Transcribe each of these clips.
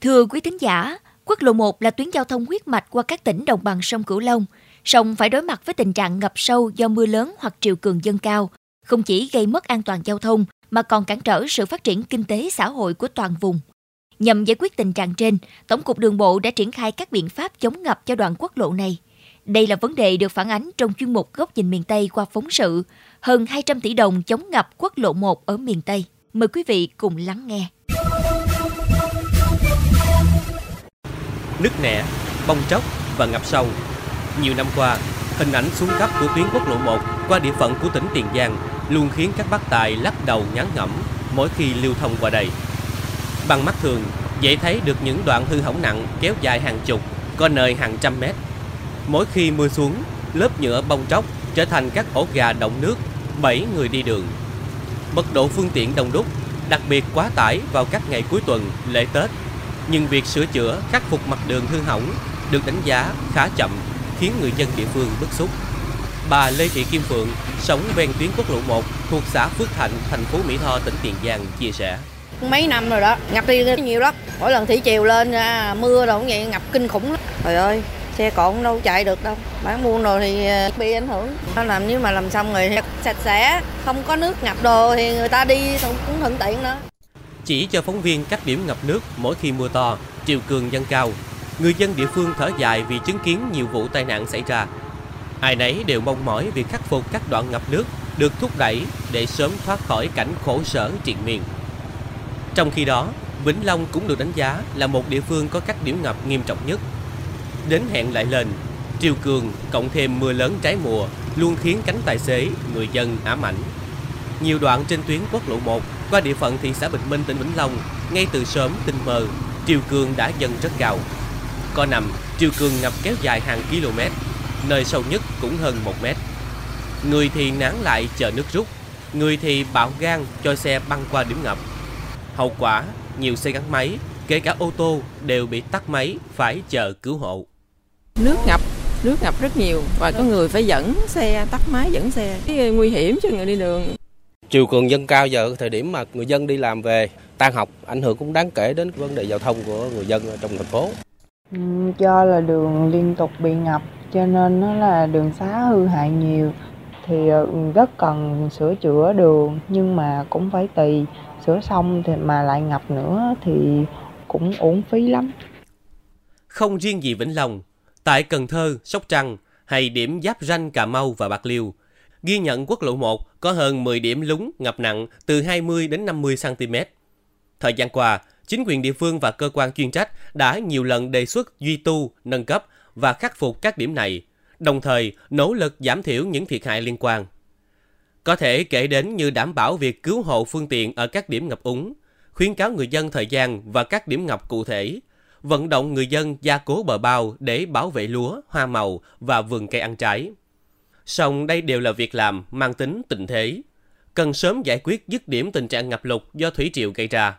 Thưa quý thính giả, quốc lộ 1 là tuyến giao thông huyết mạch qua các tỉnh đồng bằng sông Cửu Long, song phải đối mặt với tình trạng ngập sâu do mưa lớn hoặc triều cường dâng cao, không chỉ gây mất an toàn giao thông mà còn cản trở sự phát triển kinh tế xã hội của toàn vùng. Nhằm giải quyết tình trạng trên, Tổng cục Đường bộ đã triển khai các biện pháp chống ngập cho đoạn quốc lộ này. Đây là vấn đề được phản ánh trong chuyên mục Góc nhìn miền Tây qua phóng sự hơn 200 tỷ đồng chống ngập quốc lộ 1 ở miền Tây. Mời quý vị cùng lắng nghe. Nứt nẻ, bong tróc và ngập sâu. Nhiều năm qua, hình ảnh xuống cấp của tuyến quốc lộ 1 qua địa phận của tỉnh Tiền Giang luôn khiến các bác tài lắc đầu ngán ngẩm mỗi khi lưu thông qua đây. Bằng mắt thường, dễ thấy được những đoạn hư hỏng nặng kéo dài hàng chục, có nơi hàng trăm mét. Mỗi khi mưa xuống, lớp nhựa bong tróc trở thành các ổ gà động nước, bảy người đi đường. Mật độ phương tiện đông đúc, đặc biệt quá tải vào các ngày cuối tuần, lễ Tết. Nhưng việc sửa chữa, khắc phục mặt đường hư hỏng được đánh giá khá chậm, khiến người dân địa phương bức xúc. Bà Lê Thị Kim Phượng, sống ven tuyến quốc lộ 1 thuộc xã Phước Thạnh, thành phố Mỹ Tho, tỉnh Tiền Giang chia sẻ. Mấy năm rồi đó, ngập đi nhiều lắm. Mỗi lần thủy triều lên à, mưa rồi cũng vậy ngập kinh khủng lắm. Trời ơi, xe cộ đâu chạy được đâu. Bán buôn rồi thì à, bị ảnh hưởng. Nó làm nếu mà làm xong rồi sạch sẽ, không có nước ngập đồ thì người ta đi cũng thuận tiện nữa. Chỉ cho phóng viên các điểm ngập nước mỗi khi mưa to, triều cường dâng cao, người dân địa phương thở dài vì chứng kiến nhiều vụ tai nạn xảy ra. Ai nấy đều mong mỏi việc khắc phục các đoạn ngập nước được thúc đẩy để sớm thoát khỏi cảnh khổ sở triền miên. Trong khi đó, Vĩnh Long cũng được đánh giá là một địa phương có các điểm ngập nghiêm trọng nhất. Đến hẹn lại lên, triều cường cộng thêm mưa lớn trái mùa luôn khiến cánh tài xế, người dân ám ảnh. Nhiều đoạn trên tuyến quốc lộ 1 qua địa phận thị xã Bình Minh tỉnh Vĩnh Long, ngay từ sớm tinh mơ, triều cường đã dâng rất cao. co nằm, triều cường ngập kéo dài hàng km, nơi sâu nhất cũng hơn 1 mét. Người thì nán lại chờ nước rút, người thì bạo gan cho xe băng qua điểm ngập. Hậu quả, nhiều xe gắn máy, kể cả ô tô đều bị tắt máy phải chờ cứu hộ. Nước ngập, nước ngập rất nhiều và có người phải dẫn xe, tắt máy dẫn xe. Cái nguy hiểm cho người đi đường. Chiều cường dâng cao giờ thời điểm mà người dân đi làm về, tan học, ảnh hưởng cũng đáng kể đến vấn đề giao thông của người dân trong thành phố. Ừ, do là đường liên tục bị ngập cho nên nó là đường xá hư hại nhiều thì ờ, rất cần sửa chữa đường nhưng mà cũng phải tùy sửa xong thì mà lại ngập nữa thì cũng uổng phí lắm. Không riêng gì Vĩnh Long, tại Cần Thơ, Sóc Trăng hay điểm giáp ranh Cà Mau và Bạc Liêu, ghi nhận quốc lộ 1 có hơn 10 điểm lúng ngập nặng từ 20 đến 50 cm. Thời gian qua, chính quyền địa phương và cơ quan chuyên trách đã nhiều lần đề xuất duy tu, nâng cấp và khắc phục các điểm này, đồng thời nỗ lực giảm thiểu những thiệt hại liên quan. Có thể kể đến như đảm bảo việc cứu hộ phương tiện ở các điểm ngập úng, khuyến cáo người dân thời gian và các điểm ngập cụ thể, vận động người dân gia cố bờ bao để bảo vệ lúa, hoa màu và vườn cây ăn trái. Song đây đều là việc làm mang tính tình thế, cần sớm giải quyết dứt điểm tình trạng ngập lụt do thủy triều gây ra.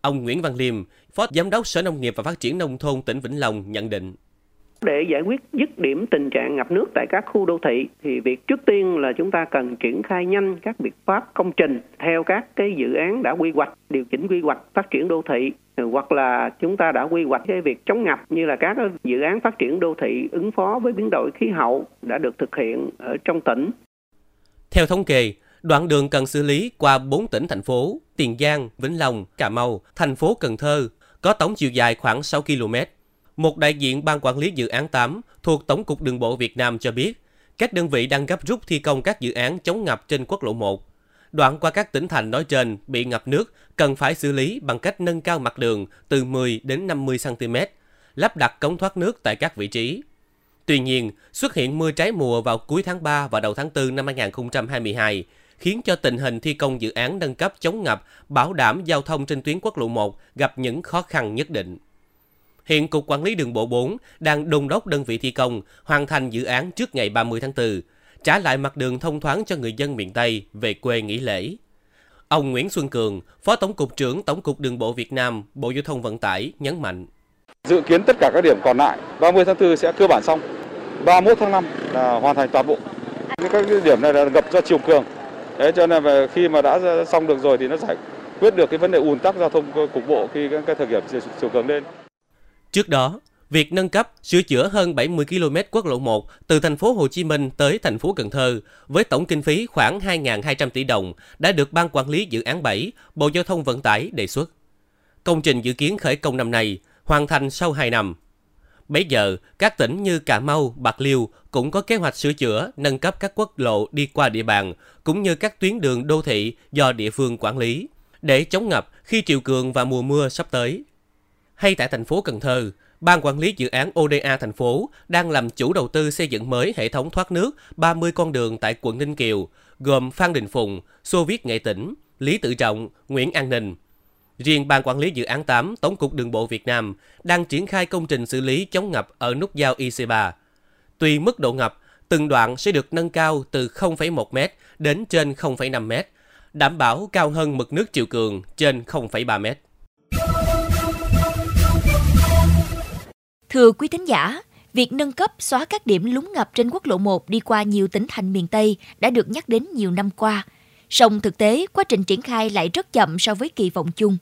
Ông Nguyễn Văn Liêm, Phó Giám đốc Sở Nông nghiệp và Phát triển Nông thôn tỉnh Vĩnh Long nhận định. Để giải quyết dứt điểm tình trạng ngập nước tại các khu đô thị thì việc trước tiên là chúng ta cần triển khai nhanh các biện pháp công trình theo các cái dự án đã quy hoạch, điều chỉnh quy hoạch phát triển đô thị hoặc là chúng ta đã quy hoạch cái việc chống ngập như là các dự án phát triển đô thị ứng phó với biến đổi khí hậu đã được thực hiện ở trong tỉnh. Theo thống kê, đoạn đường cần xử lý qua 4 tỉnh thành phố Tiền Giang, Vĩnh Long, Cà Mau, thành phố Cần Thơ có tổng chiều dài khoảng 6 km. Một đại diện ban quản lý dự án 8 thuộc Tổng cục Đường bộ Việt Nam cho biết, các đơn vị đang gấp rút thi công các dự án chống ngập trên quốc lộ 1. Đoạn qua các tỉnh thành nói trên bị ngập nước cần phải xử lý bằng cách nâng cao mặt đường từ 10 đến 50 cm, lắp đặt cống thoát nước tại các vị trí. Tuy nhiên, xuất hiện mưa trái mùa vào cuối tháng 3 và đầu tháng 4 năm 2022 khiến cho tình hình thi công dự án nâng cấp chống ngập, bảo đảm giao thông trên tuyến quốc lộ 1 gặp những khó khăn nhất định. Hiện Cục Quản lý Đường bộ 4 đang đôn đốc đơn vị thi công hoàn thành dự án trước ngày 30 tháng 4, trả lại mặt đường thông thoáng cho người dân miền Tây về quê nghỉ lễ. Ông Nguyễn Xuân Cường, Phó Tổng cục trưởng Tổng cục Đường bộ Việt Nam, Bộ Giao thông Vận tải nhấn mạnh. Dự kiến tất cả các điểm còn lại 30 tháng 4 sẽ cơ bản xong. 31 tháng 5 là hoàn thành toàn bộ. Các điểm này là ngập do chiều cường. Đấy cho nên là khi mà đã xong được rồi thì nó giải quyết được cái vấn đề ùn tắc giao thông cục bộ khi cái thời điểm chiều cường lên. Trước đó, việc nâng cấp, sửa chữa hơn 70 km quốc lộ 1 từ thành phố Hồ Chí Minh tới thành phố Cần Thơ với tổng kinh phí khoảng 2.200 tỷ đồng đã được Ban Quản lý Dự án 7, Bộ Giao thông Vận tải đề xuất. Công trình dự kiến khởi công năm nay, hoàn thành sau 2 năm. Bây giờ, các tỉnh như Cà Mau, Bạc Liêu cũng có kế hoạch sửa chữa, nâng cấp các quốc lộ đi qua địa bàn, cũng như các tuyến đường đô thị do địa phương quản lý, để chống ngập khi triều cường và mùa mưa sắp tới. Hay tại thành phố Cần Thơ, Ban quản lý dự án ODA thành phố đang làm chủ đầu tư xây dựng mới hệ thống thoát nước 30 con đường tại quận Ninh Kiều, gồm Phan Đình Phùng, Xô Viết Nghệ Tĩnh, Lý Tự Trọng, Nguyễn An Ninh. Riêng Ban Quản lý Dự án 8 Tổng cục Đường bộ Việt Nam đang triển khai công trình xử lý chống ngập ở nút giao IC3. Tùy mức độ ngập, từng đoạn sẽ được nâng cao từ 0,1 m đến trên 0,5 m, đảm bảo cao hơn mực nước chiều cường trên 0,3m. Thưa quý thính giả, việc nâng cấp xóa các điểm lúng ngập trên quốc lộ 1 đi qua nhiều tỉnh thành miền Tây đã được nhắc đến nhiều năm qua. Song thực tế, quá trình triển khai lại rất chậm so với kỳ vọng chung.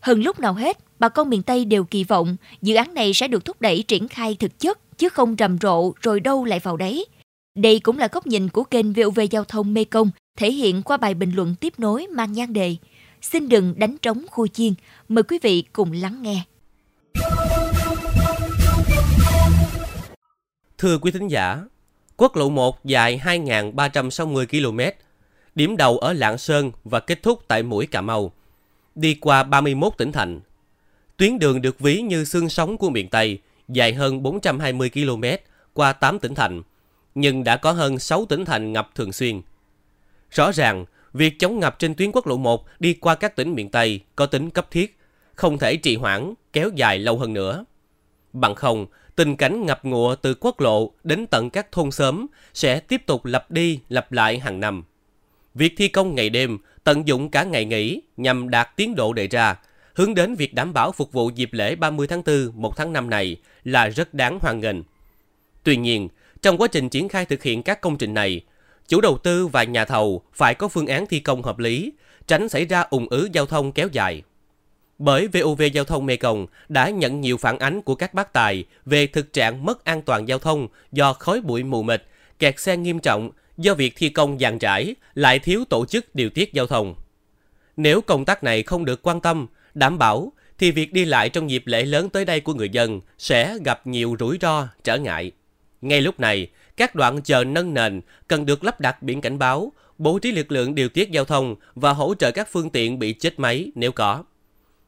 Hơn lúc nào hết, bà con miền Tây đều kỳ vọng dự án này sẽ được thúc đẩy triển khai thực chất, chứ không rầm rộ rồi đâu lại vào đấy. Đây cũng là góc nhìn của kênh VOV Giao thông Mê Công, thể hiện qua bài bình luận tiếp nối mang nhan đề Xin đừng đánh trống khu chiên. Mời quý vị cùng lắng nghe. Thưa quý thính giả, quốc lộ 1 dài 2.360 km, điểm đầu ở Lạng Sơn và kết thúc tại mũi Cà Mau, đi qua 31 tỉnh thành. Tuyến đường được ví như xương sống của miền Tây, dài hơn 420 km qua 8 tỉnh thành, nhưng đã có hơn 6 tỉnh thành ngập thường xuyên. Rõ ràng, việc chống ngập trên tuyến quốc lộ 1 đi qua các tỉnh miền Tây có tính cấp thiết, không thể trì hoãn, kéo dài lâu hơn nữa. Bằng không, tình cảnh ngập ngụa từ quốc lộ đến tận các thôn xóm sẽ tiếp tục lặp đi lặp lại hàng năm. Việc thi công ngày đêm, tận dụng cả ngày nghỉ nhằm đạt tiến độ đề ra, hướng đến việc đảm bảo phục vụ dịp lễ 30 tháng 4, 1 tháng 5 này là rất đáng hoan nghênh. Tuy nhiên, trong quá trình triển khai thực hiện các công trình này, chủ đầu tư và nhà thầu phải có phương án thi công hợp lý, tránh xảy ra ủng ứ giao thông kéo dài. Bởi VOV Giao thông Mekong đã nhận nhiều phản ánh của các bác tài về thực trạng mất an toàn giao thông do khói bụi mù mịt, kẹt xe nghiêm trọng do việc thi công dàn trải lại thiếu tổ chức điều tiết giao thông. Nếu công tác này không được quan tâm, đảm bảo thì việc đi lại trong dịp lễ lớn tới đây của người dân sẽ gặp nhiều rủi ro, trở ngại. Ngay lúc này, các đoạn chờ nâng nền cần được lắp đặt biển cảnh báo, bố trí lực lượng điều tiết giao thông và hỗ trợ các phương tiện bị chết máy nếu có.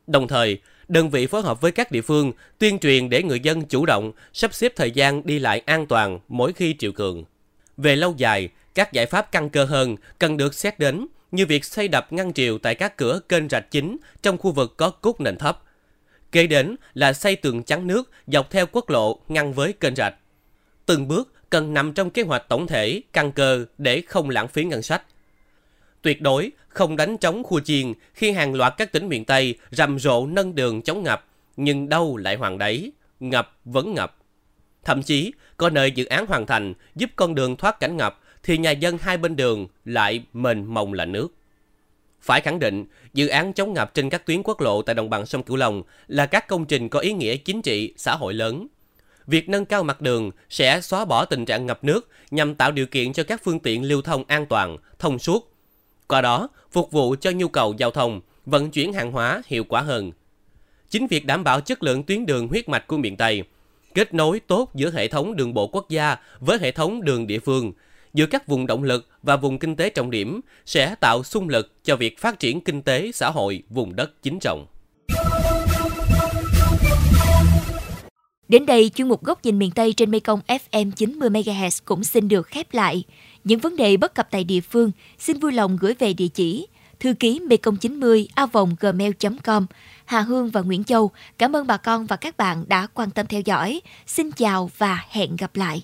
Đồng thời, đơn vị phối hợp với các địa phương tuyên truyền để người dân chủ động sắp xếp thời gian đi lại an toàn mỗi khi triều cường. Về lâu dài, các giải pháp căn cơ hơn cần được xét đến như việc xây đập ngăn triều tại các cửa kênh rạch chính trong khu vực có cốt nền thấp. Kế đến là xây tường chắn nước dọc theo quốc lộ ngăn với kênh rạch. Từng bước cần nằm trong kế hoạch tổng thể, căn cơ để không lãng phí ngân sách. Tuyệt đối không đánh trống khua chiên khi hàng loạt các tỉnh miền Tây rầm rộ nâng đường chống ngập, nhưng đâu lại hoàng đấy, ngập vẫn ngập. Thậm chí, có nơi dự án hoàn thành giúp con đường thoát cảnh ngập thì nhà dân hai bên đường lại mền mông là nước. Phải khẳng định, dự án chống ngập trên các tuyến quốc lộ tại đồng bằng sông Cửu Long là các công trình có ý nghĩa chính trị, xã hội lớn. Việc nâng cao mặt đường sẽ xóa bỏ tình trạng ngập nước nhằm tạo điều kiện cho các phương tiện lưu thông an toàn, thông suốt. Qua đó, phục vụ cho nhu cầu giao thông, vận chuyển hàng hóa hiệu quả hơn. Chính việc đảm bảo chất lượng tuyến đường huyết mạch của miền Tây, kết nối tốt giữa hệ thống đường bộ quốc gia với hệ thống đường địa phương, giữa các vùng động lực và vùng kinh tế trọng điểm sẽ tạo xung lực cho việc phát triển kinh tế xã hội vùng đất chính trọng. Đến đây, chuyên mục Góc nhìn miền Tây trên Mekong FM 90MHz cũng xin được khép lại. Những vấn đề bất cập tại địa phương xin vui lòng gửi về địa chỉ thư ký mekong 90 gmail.com. Hà Hương và Nguyễn Châu, cảm ơn bà con và các bạn đã quan tâm theo dõi. Xin chào và hẹn gặp lại.